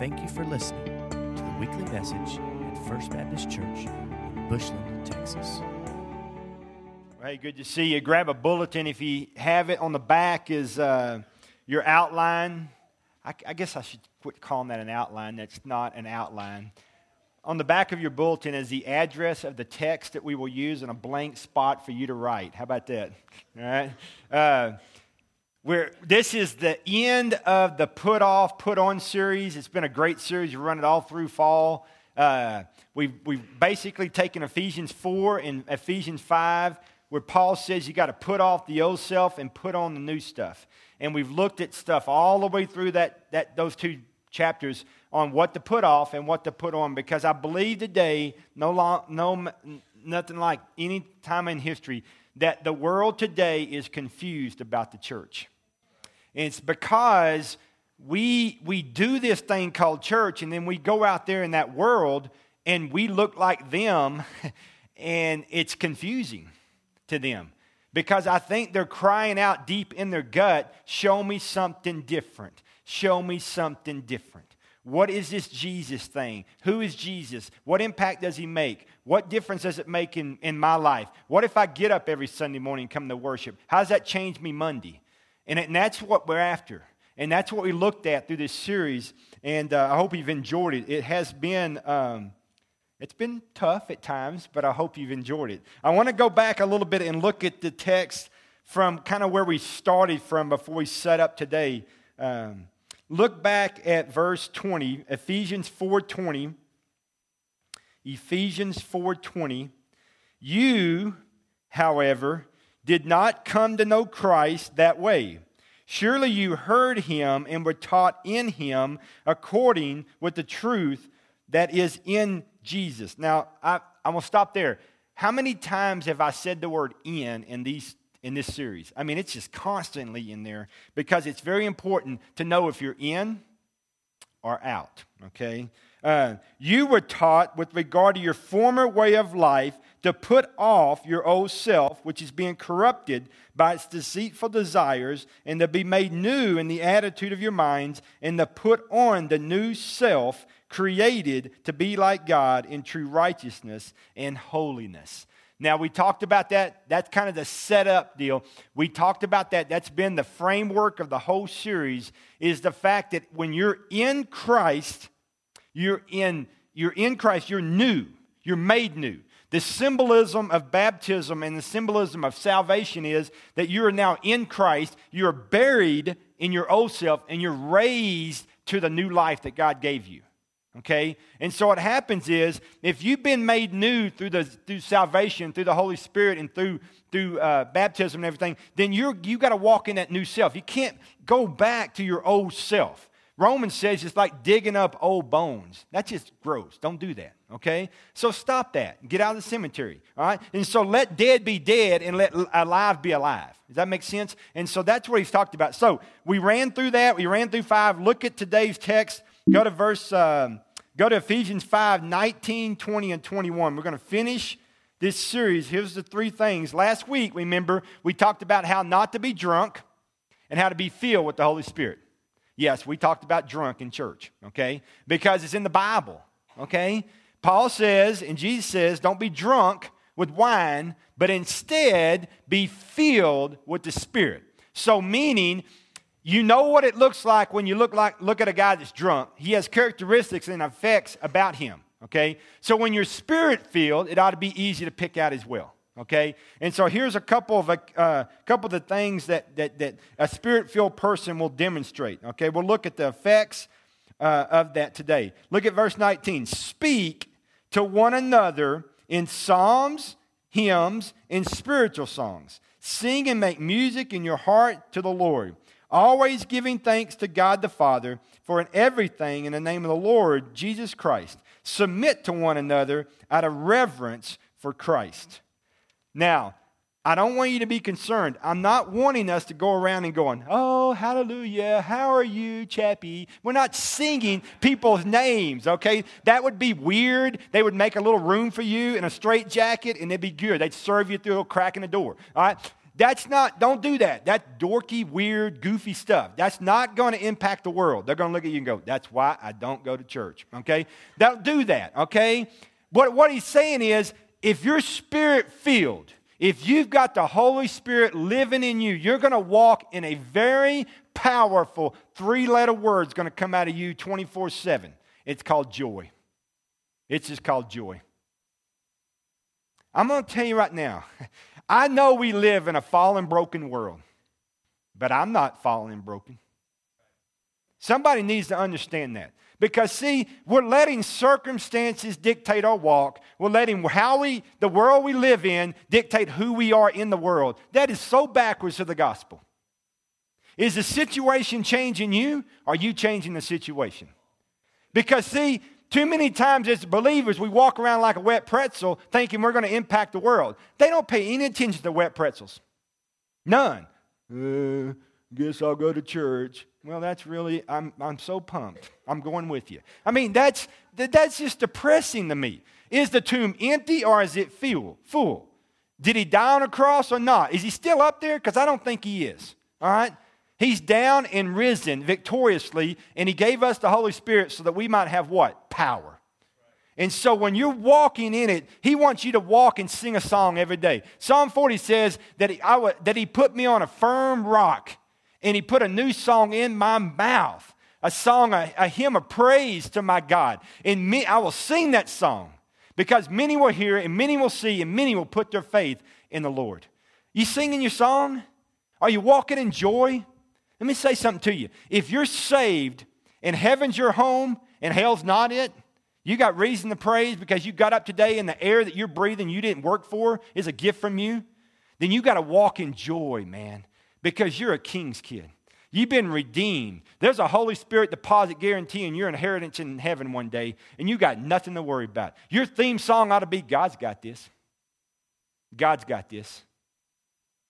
Thank you for listening to the weekly message at First Baptist Church in Bushland, Texas. Hey, good to see you. Grab a bulletin if you have it. On the back is uh, your outline. I, I guess I should quit calling that an outline. That's not an outline. On the back of your bulletin is the address of the text that we will use and a blank spot for you to write. How about that? All right. Uh, where this is the end of the put off, put on series. It's been a great series. You run it all through fall. Uh, we've, we've basically taken Ephesians 4 and Ephesians 5, where Paul says you got to put off the old self and put on the new stuff. And we've looked at stuff all the way through that, that, those two chapters on what to put off and what to put on because I believe today, no, long, no nothing like any time in history, that the world today is confused about the church. And it's because we, we do this thing called church, and then we go out there in that world and we look like them, and it's confusing to them. Because I think they're crying out deep in their gut, show me something different. Show me something different. What is this Jesus thing? Who is Jesus? What impact does he make? What difference does it make in, in my life? What if I get up every Sunday morning and come to worship? How does that change me Monday? And, and that's what we're after. And that's what we looked at through this series. And uh, I hope you've enjoyed it. It has been. Um, it's been tough at times, but I hope you've enjoyed it. I want to go back a little bit and look at the text from kind of where we started from before we set up today. Um, look back at verse 20, Ephesians 4:20. Ephesians 4:20. You, however, did not come to know Christ that way. Surely you heard him and were taught in him according with the truth that is in Jesus. Now, I, I'm going to stop there. How many times have I said the word in in these in this series? I mean, it's just constantly in there because it's very important to know if you're in or out, okay? Uh, you were taught with regard to your former way of life to put off your old self, which is being corrupted by its deceitful desires, and to be made new in the attitude of your minds, and to put on the new self, created to be like God in true righteousness and holiness. Now, we talked about that. That's kind of the setup deal. We talked about that. That's been the framework of the whole series is the fact that when you're in Christ, you're in, you're in Christ, you're new, you're made new. The symbolism of baptism and the symbolism of salvation is that you are now in Christ, you're buried in your old self, and you're raised to the new life that God gave you. Okay? And so what happens is, if you've been made new through, the, through salvation, through the Holy Spirit, and through, through uh, baptism and everything, then you're, you got to walk in that new self. You can't go back to your old self. Romans says it's like digging up old bones. That's just gross. Don't do that, okay? So stop that. Get out of the cemetery, all right? And so let dead be dead and let alive be alive. Does that make sense? And so that's what he's talked about. So we ran through that. We ran through five. Look at today's text. Go to verse, um, go to Ephesians 5, 19, 20, and 21. We're going to finish this series. Here's the three things. Last week, remember, we talked about how not to be drunk and how to be filled with the Holy Spirit. Yes, we talked about drunk in church, okay? Because it's in the Bible, okay? Paul says, and Jesus says, don't be drunk with wine, but instead be filled with the Spirit. So, meaning, you know what it looks like when you look, like, look at a guy that's drunk. He has characteristics and effects about him, okay? So, when you're spirit filled, it ought to be easy to pick out as well. Okay? And so here's a couple of, a uh, couple of the things that, that, that a spirit filled person will demonstrate. Okay? We'll look at the effects uh, of that today. Look at verse 19. Speak to one another in psalms, hymns, and spiritual songs. Sing and make music in your heart to the Lord. Always giving thanks to God the Father for in everything in the name of the Lord Jesus Christ. Submit to one another out of reverence for Christ. Now, I don't want you to be concerned. I'm not wanting us to go around and going, oh, hallelujah, how are you, Chappie? We're not singing people's names, okay? That would be weird. They would make a little room for you in a straight jacket and it'd be good. They'd serve you through a crack in the door, all right? That's not, don't do that. That dorky, weird, goofy stuff. That's not going to impact the world. They're going to look at you and go, that's why I don't go to church. Okay? Don't do that. Okay? What, what he's saying is, if you're spirit filled, if you've got the Holy Spirit living in you, you're going to walk in a very powerful three letter word is going to come out of you 24 7. It's called joy. It's just called joy. I'm going to tell you right now, I know we live in a fallen, broken world, but I'm not fallen and broken. Somebody needs to understand that. Because, see, we're letting circumstances dictate our walk. We're letting how we, the world we live in, dictate who we are in the world. That is so backwards to the gospel. Is the situation changing you? Or are you changing the situation? Because, see, too many times as believers, we walk around like a wet pretzel thinking we're going to impact the world. They don't pay any attention to wet pretzels. None. Uh, guess I'll go to church. Well, that's really, I'm, I'm so pumped. I'm going with you. I mean, that's, that's just depressing to me. Is the tomb empty or is it full? Full. Did he die on a cross or not? Is he still up there? Because I don't think he is. All right? He's down and risen victoriously, and He gave us the Holy Spirit so that we might have what? Power. And so when you're walking in it, He wants you to walk and sing a song every day. Psalm 40 says that He, that he put me on a firm rock, and He put a new song in my mouth, a song, a, a hymn of praise to my God. And me, I will sing that song because many will hear, and many will see, and many will put their faith in the Lord. You singing your song? Are you walking in joy? Let me say something to you. If you're saved and heaven's your home and hell's not it, you got reason to praise because you got up today and the air that you're breathing you didn't work for is a gift from you, then you got to walk in joy, man, because you're a king's kid. You've been redeemed. There's a Holy Spirit deposit guaranteeing your inheritance in heaven one day, and you got nothing to worry about. Your theme song ought to be God's got this. God's got this.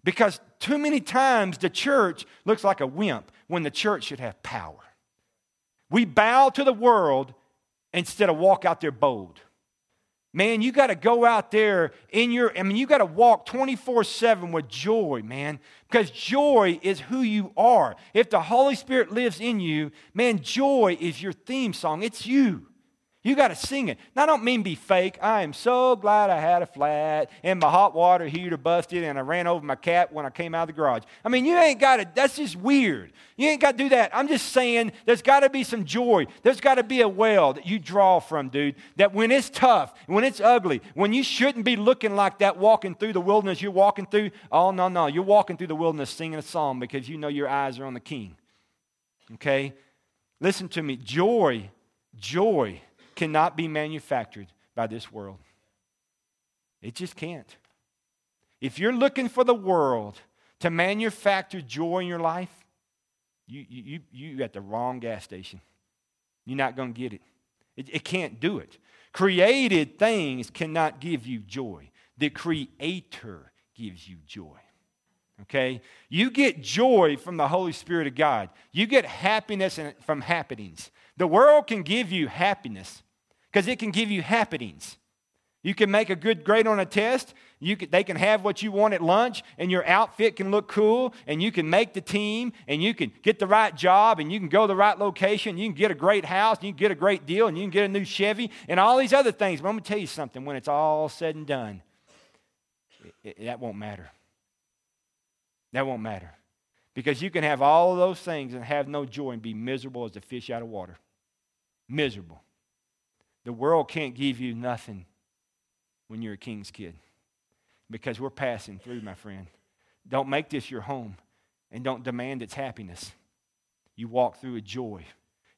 Because too many times the church looks like a wimp when the church should have power. We bow to the world instead of walk out there bold. Man, you got to go out there in your, I mean, you got to walk 24 7 with joy, man, because joy is who you are. If the Holy Spirit lives in you, man, joy is your theme song. It's you. You got to sing it. Now, I don't mean be fake. I am so glad I had a flat and my hot water heater busted and I ran over my cat when I came out of the garage. I mean, you ain't got to, that's just weird. You ain't got to do that. I'm just saying there's got to be some joy. There's got to be a well that you draw from, dude, that when it's tough, when it's ugly, when you shouldn't be looking like that walking through the wilderness you're walking through, oh, no, no. You're walking through the wilderness singing a song because you know your eyes are on the king. Okay? Listen to me. Joy, joy cannot be manufactured by this world. It just can't. If you're looking for the world to manufacture joy in your life, you, you, you at the wrong gas station. You're not going to get it. it. It can't do it. Created things cannot give you joy. The Creator gives you joy. Okay? You get joy from the Holy Spirit of God. You get happiness from happenings. The world can give you happiness, because it can give you happenings. You can make a good grade on a test. You can, they can have what you want at lunch, and your outfit can look cool, and you can make the team, and you can get the right job, and you can go to the right location. You can get a great house, and you can get a great deal, and you can get a new Chevy, and all these other things. But I'm going to tell you something when it's all said and done, it, it, that won't matter. That won't matter. Because you can have all of those things and have no joy and be miserable as a fish out of water. Miserable. The world can't give you nothing when you're a king's kid because we're passing through, my friend. Don't make this your home and don't demand its happiness. You walk through with joy.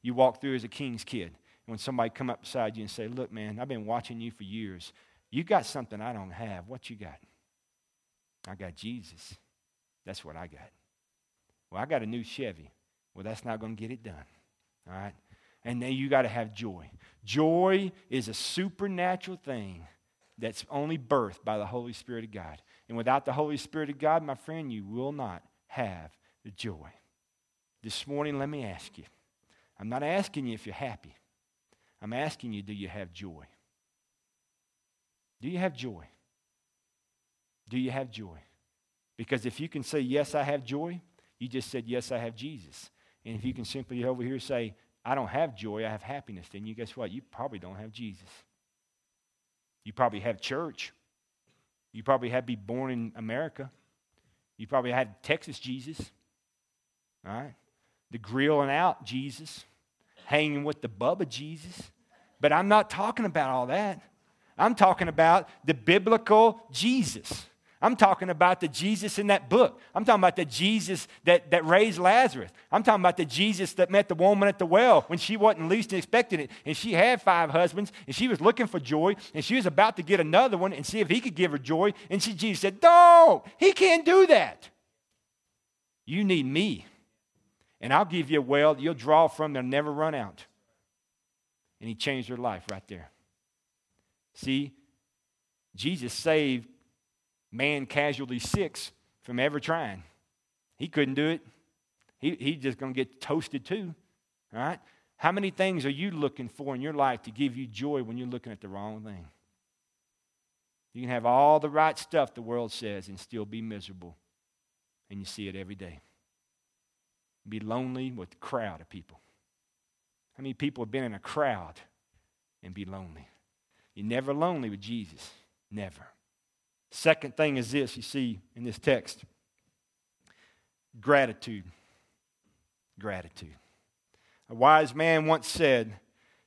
You walk through as a king's kid. When somebody come up beside you and say, "Look, man, I've been watching you for years. You got something I don't have. What you got?" I got Jesus. That's what I got. Well, I got a new Chevy. Well, that's not going to get it done. All right? And then you got to have joy. Joy is a supernatural thing that's only birthed by the Holy Spirit of God. And without the Holy Spirit of God, my friend, you will not have the joy. This morning, let me ask you I'm not asking you if you're happy, I'm asking you, do you have joy? Do you have joy? Do you have joy? Because if you can say, Yes, I have joy, you just said, Yes, I have Jesus. And if you can simply over here say, I don't have joy, I have happiness, then you guess what? You probably don't have Jesus. You probably have church. You probably have be born in America. You probably had Texas Jesus. All right? The grilling out Jesus. Hanging with the Bubba Jesus. But I'm not talking about all that. I'm talking about the biblical Jesus. I'm talking about the Jesus in that book. I'm talking about the Jesus that, that raised Lazarus. I'm talking about the Jesus that met the woman at the well when she wasn't least expecting it. And she had five husbands and she was looking for joy and she was about to get another one and see if he could give her joy. And she, Jesus said, Don't, he can't do that. You need me. And I'll give you a well you'll draw from, that'll never run out. And he changed her life right there. See, Jesus saved man casualty six from ever trying. He couldn't do it. He, he's just going to get toasted too. Right? How many things are you looking for in your life to give you joy when you're looking at the wrong thing? You can have all the right stuff the world says and still be miserable. And you see it every day. Be lonely with a crowd of people. How many people have been in a crowd and be lonely? You're never lonely with Jesus. Never. Second thing is this you see in this text gratitude. Gratitude. A wise man once said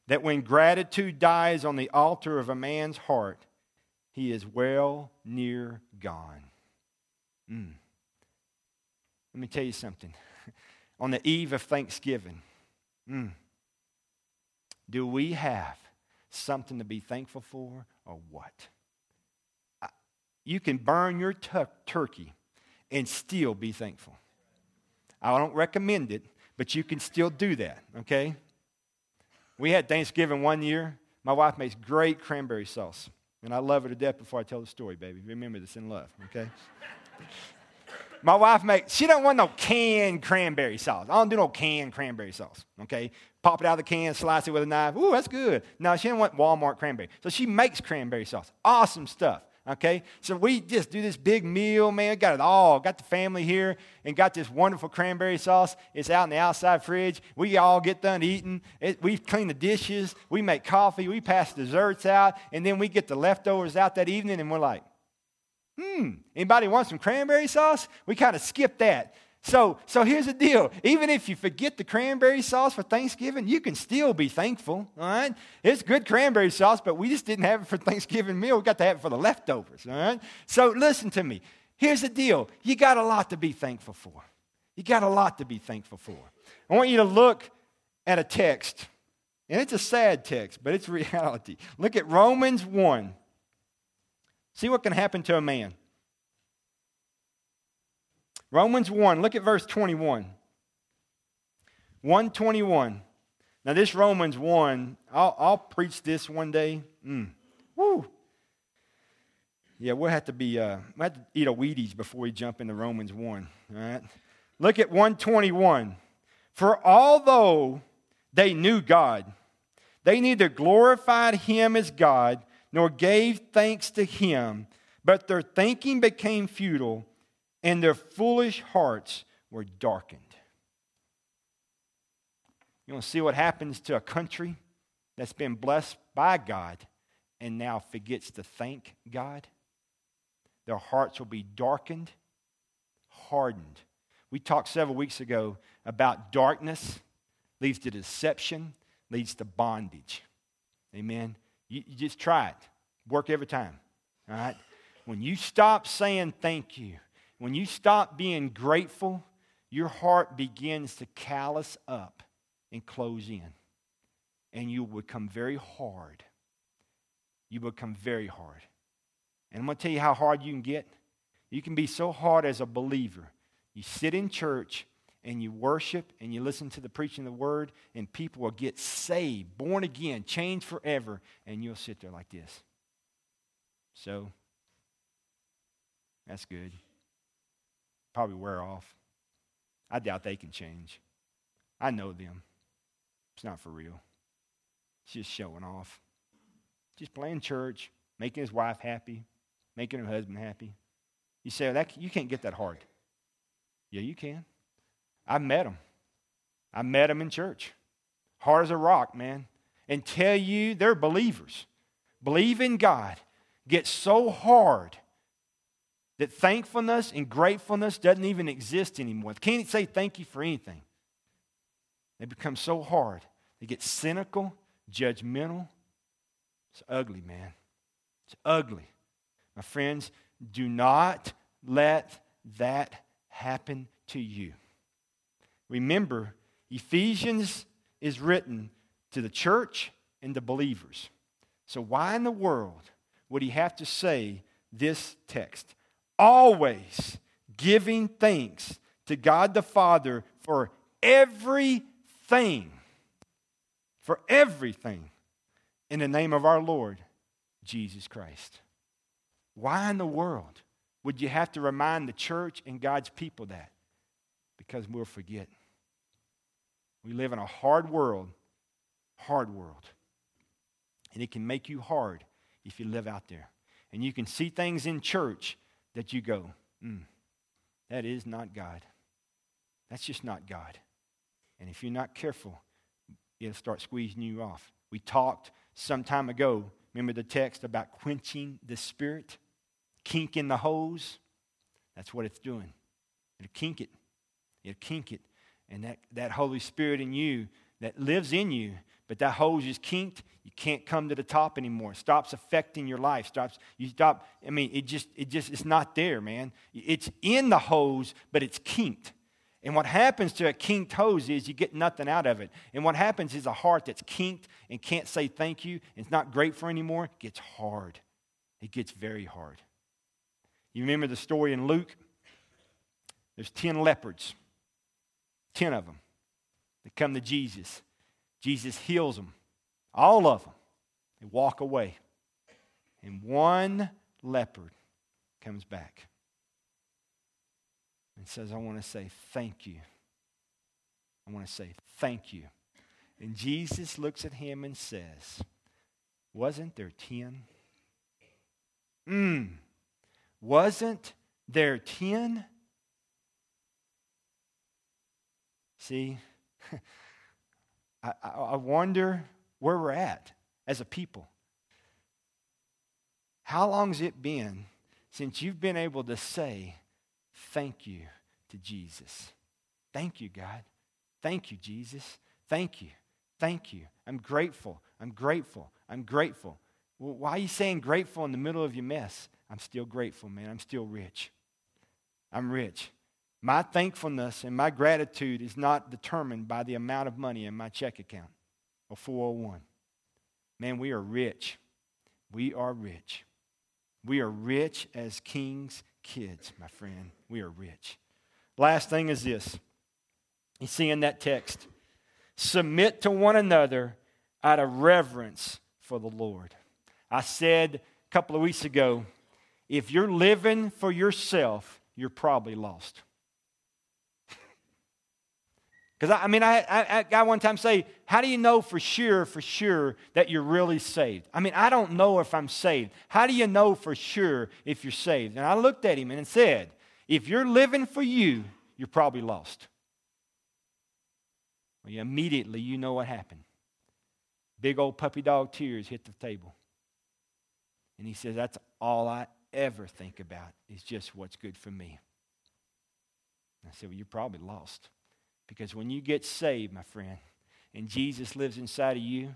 that when gratitude dies on the altar of a man's heart, he is well near gone. Mm. Let me tell you something. on the eve of Thanksgiving, mm, do we have something to be thankful for or what? You can burn your turkey and still be thankful. I don't recommend it, but you can still do that, okay? We had Thanksgiving one year. My wife makes great cranberry sauce, and I love her to death before I tell the story, baby. Remember this in love, okay? My wife makes, she don't want no canned cranberry sauce. I don't do no canned cranberry sauce, okay? Pop it out of the can, slice it with a knife. Ooh, that's good. No, she don't want Walmart cranberry. So she makes cranberry sauce. Awesome stuff. Okay? So we just do this big meal, man. We got it all. Got the family here and got this wonderful cranberry sauce. It's out in the outside fridge. We all get done eating. It, we clean the dishes. We make coffee. We pass desserts out. And then we get the leftovers out that evening and we're like, hmm, anybody want some cranberry sauce? We kind of skip that. So, so here's the deal. Even if you forget the cranberry sauce for Thanksgiving, you can still be thankful. All right? It's good cranberry sauce, but we just didn't have it for Thanksgiving meal. We got to have it for the leftovers. All right? So listen to me. Here's the deal. You got a lot to be thankful for. You got a lot to be thankful for. I want you to look at a text. And it's a sad text, but it's reality. Look at Romans 1. See what can happen to a man. Romans 1, look at verse 21. 121. Now, this Romans 1, I'll, I'll preach this one day. Mm. Woo. Yeah, we'll have to be, uh, we'll have to eat a Wheaties before we jump into Romans 1. All right? Look at 121. For although they knew God, they neither glorified him as God nor gave thanks to him, but their thinking became futile and their foolish hearts were darkened. You want to see what happens to a country that's been blessed by God and now forgets to thank God? Their hearts will be darkened, hardened. We talked several weeks ago about darkness leads to deception, leads to bondage. Amen. You, you just try it. Work every time. All right? When you stop saying thank you, when you stop being grateful, your heart begins to callous up and close in. And you will become very hard. You become very hard. And I'm going to tell you how hard you can get. You can be so hard as a believer. You sit in church and you worship and you listen to the preaching of the word, and people will get saved, born again, changed forever, and you'll sit there like this. So, that's good probably wear off. I doubt they can change. I know them. It's not for real. It's just showing off. Just playing church, making his wife happy, making her husband happy. You say, well, that, you can't get that hard. Yeah, you can. I met them. I met them in church. Hard as a rock, man. And tell you they're believers. Believe in God. Get so hard that thankfulness and gratefulness doesn't even exist anymore. They can't say thank you for anything. They become so hard. They get cynical, judgmental. It's ugly, man. It's ugly. My friends, do not let that happen to you. Remember, Ephesians is written to the church and the believers. So, why in the world would he have to say this text? Always giving thanks to God the Father for everything. For everything in the name of our Lord Jesus Christ. Why in the world would you have to remind the church and God's people that? Because we'll forget. We live in a hard world, hard world. And it can make you hard if you live out there. And you can see things in church that you go, mm, that is not God. That's just not God. And if you're not careful, it'll start squeezing you off. We talked some time ago, remember the text about quenching the spirit? Kinking the hose? That's what it's doing. It'll kink it. It'll kink it. And that, that Holy Spirit in you that lives in you, but that hose is kinked, you can't come to the top anymore. It stops affecting your life. Stops, you stop, I mean, it just, it just, it's not there, man. It's in the hose, but it's kinked. And what happens to a kinked hose is you get nothing out of it. And what happens is a heart that's kinked and can't say thank you, and it's not grateful anymore, it gets hard. It gets very hard. You remember the story in Luke? There's 10 lepers, 10 of them. They come to Jesus. Jesus heals them, all of them. They walk away. And one leper comes back and says, I want to say thank you. I want to say thank you. And Jesus looks at him and says, Wasn't there ten? Mmm. Wasn't there ten? See, I, I wonder where we're at as a people. How long's it been since you've been able to say, thank you to Jesus. Thank you, God. Thank you, Jesus. Thank you. Thank you. I'm grateful. I'm grateful. I'm grateful. Well, why are you saying grateful in the middle of your mess? I'm still grateful, man. I'm still rich. I'm rich. My thankfulness and my gratitude is not determined by the amount of money in my check account or 401. Man, we are rich. We are rich. We are rich as kings kids, my friend. We are rich. Last thing is this. You see in that text submit to one another out of reverence for the Lord. I said a couple of weeks ago if you're living for yourself, you're probably lost. Because I, I, mean, I, I, I got one time say, How do you know for sure, for sure, that you're really saved? I mean, I don't know if I'm saved. How do you know for sure if you're saved? And I looked at him and said, If you're living for you, you're probably lost. Well, you immediately, you know what happened. Big old puppy dog tears hit the table. And he says, That's all I ever think about is just what's good for me. I said, Well, you're probably lost. Because when you get saved, my friend, and Jesus lives inside of you,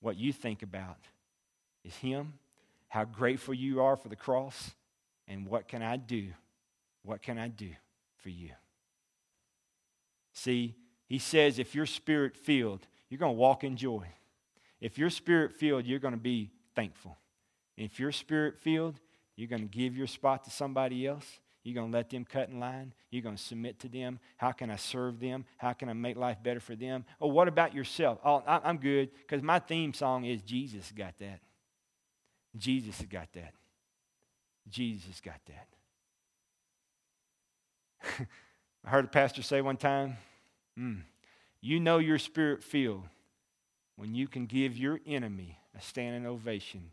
what you think about is Him, how grateful you are for the cross, and what can I do? What can I do for you? See, He says if you're spirit filled, you're going to walk in joy. If you're spirit filled, you're going to be thankful. if you're spirit filled, you're going to give your spot to somebody else. You're going to let them cut in line. You're going to submit to them. How can I serve them? How can I make life better for them? Oh, what about yourself? Oh, I'm good because my theme song is Jesus got that. Jesus has got that. Jesus got that. I heard a pastor say one time, mm, you know your spirit filled when you can give your enemy a standing ovation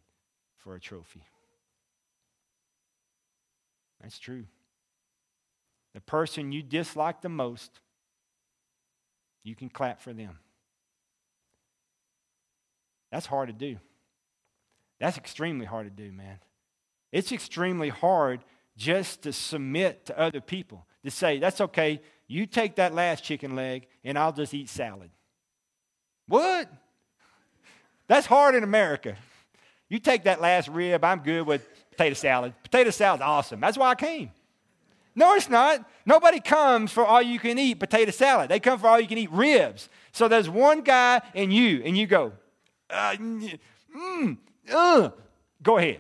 for a trophy. That's true. The person you dislike the most, you can clap for them. That's hard to do. That's extremely hard to do, man. It's extremely hard just to submit to other people, to say, that's okay, you take that last chicken leg and I'll just eat salad. What? That's hard in America. You take that last rib, I'm good with potato salad. Potato salad's awesome. That's why I came. No, it's not. Nobody comes for all you can eat potato salad. They come for all you can eat ribs. So there's one guy and you, and you go, uh, mm, uh. go ahead.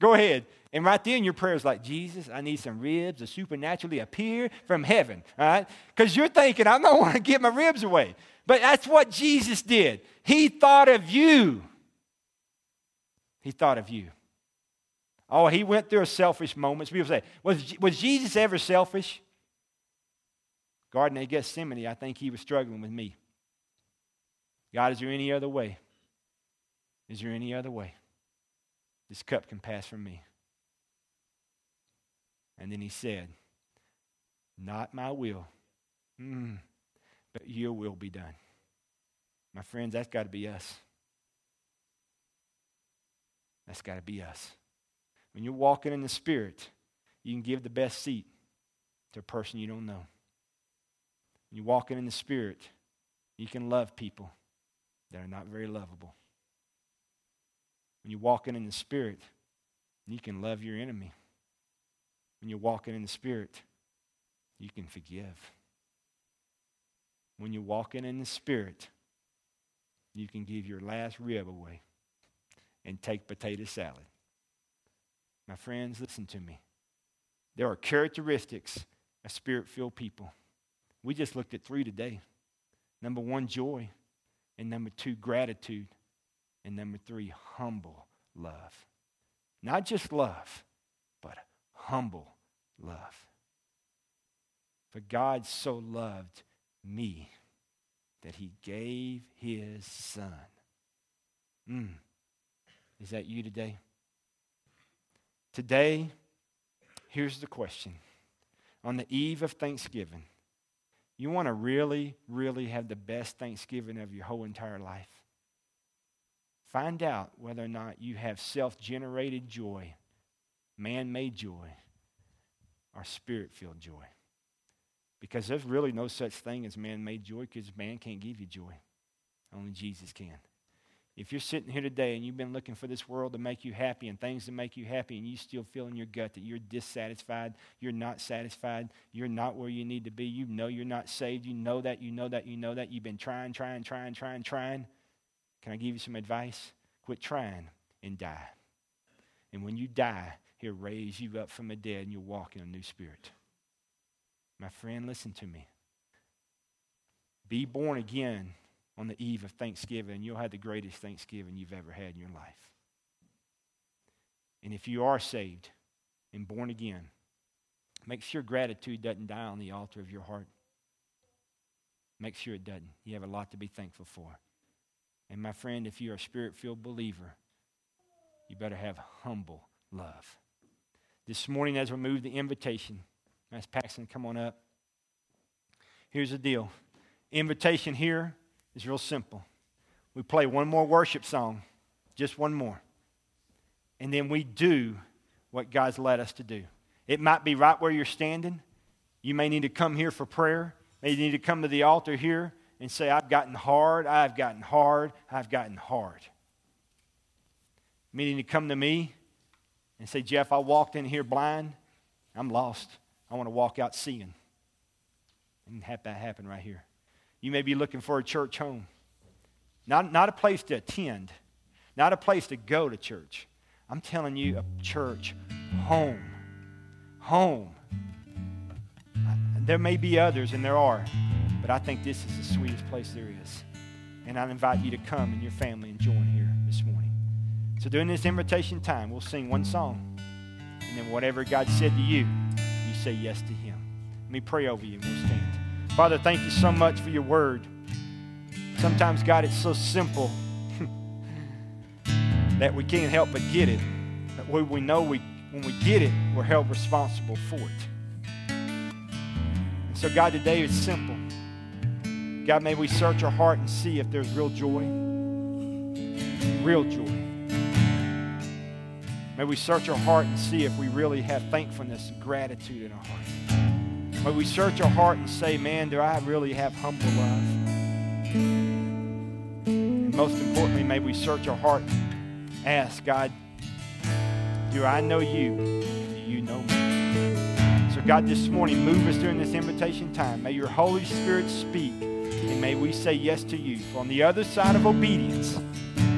Go ahead. And right then, your prayer is like, Jesus, I need some ribs to supernaturally appear from heaven. All right? Because you're thinking, I don't want to give my ribs away. But that's what Jesus did. He thought of you. He thought of you. Oh, he went through a selfish moments. People say, was, was Jesus ever selfish? Garden of Gethsemane, I think he was struggling with me. God, is there any other way? Is there any other way? This cup can pass from me. And then he said, Not my will, mm, but your will be done. My friends, that's got to be us. That's got to be us. When you're walking in the Spirit, you can give the best seat to a person you don't know. When you're walking in the Spirit, you can love people that are not very lovable. When you're walking in the Spirit, you can love your enemy. When you're walking in the Spirit, you can forgive. When you're walking in the Spirit, you can give your last rib away and take potato salad. My friends, listen to me. There are characteristics of spirit filled people. We just looked at three today. Number one, joy. And number two, gratitude. And number three, humble love. Not just love, but humble love. For God so loved me that he gave his son. Mm. Is that you today? Today, here's the question. On the eve of Thanksgiving, you want to really, really have the best Thanksgiving of your whole entire life. Find out whether or not you have self generated joy, man made joy, or spirit filled joy. Because there's really no such thing as man made joy because man can't give you joy. Only Jesus can. If you're sitting here today and you've been looking for this world to make you happy and things to make you happy, and you still feel in your gut that you're dissatisfied, you're not satisfied, you're not where you need to be, you know you're not saved, you know that, you know that, you know that, you've been trying, trying, trying, trying, trying. Can I give you some advice? Quit trying and die. And when you die, He'll raise you up from the dead and you'll walk in a new spirit. My friend, listen to me. Be born again on the eve of Thanksgiving, you'll have the greatest Thanksgiving you've ever had in your life. And if you are saved and born again, make sure gratitude doesn't die on the altar of your heart. Make sure it doesn't. You have a lot to be thankful for. And my friend, if you're a spirit filled believer, you better have humble love. This morning, as we move the invitation, Mass Paxton, come on up. Here's the deal invitation here is real simple. We play one more worship song, just one more. And then we do what God's led us to do. It might be right where you're standing. You may need to come here for prayer. Maybe you need to come to the altar here and say, I've gotten hard, I've gotten hard, I've gotten hard. Meaning to come to me and say, Jeff, I walked in here blind. I'm lost. I want to walk out seeing. And have that happen right here. You may be looking for a church home. Not, not a place to attend, not a place to go to church. I'm telling you, a church home. Home. There may be others, and there are, but I think this is the sweetest place there is. And I invite you to come and your family and join here this morning. So, during this invitation time, we'll sing one song. And then, whatever God said to you, you say yes to Him. Let me pray over you and we'll stand. Father, thank you so much for your word. Sometimes, God, it's so simple that we can't help but get it. But we know we, when we get it, we're held responsible for it. And so, God, today is simple. God, may we search our heart and see if there's real joy. Real joy. May we search our heart and see if we really have thankfulness and gratitude in our heart. May we search our heart and say, man, do I really have humble love? And most importantly, may we search our heart and ask, God, do I know you? Do you know me? So, God, this morning, move us during this invitation time. May your Holy Spirit speak, and may we say yes to you. For on the other side of obedience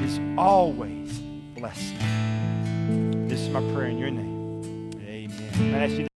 is always blessing. This is my prayer in your name. Amen.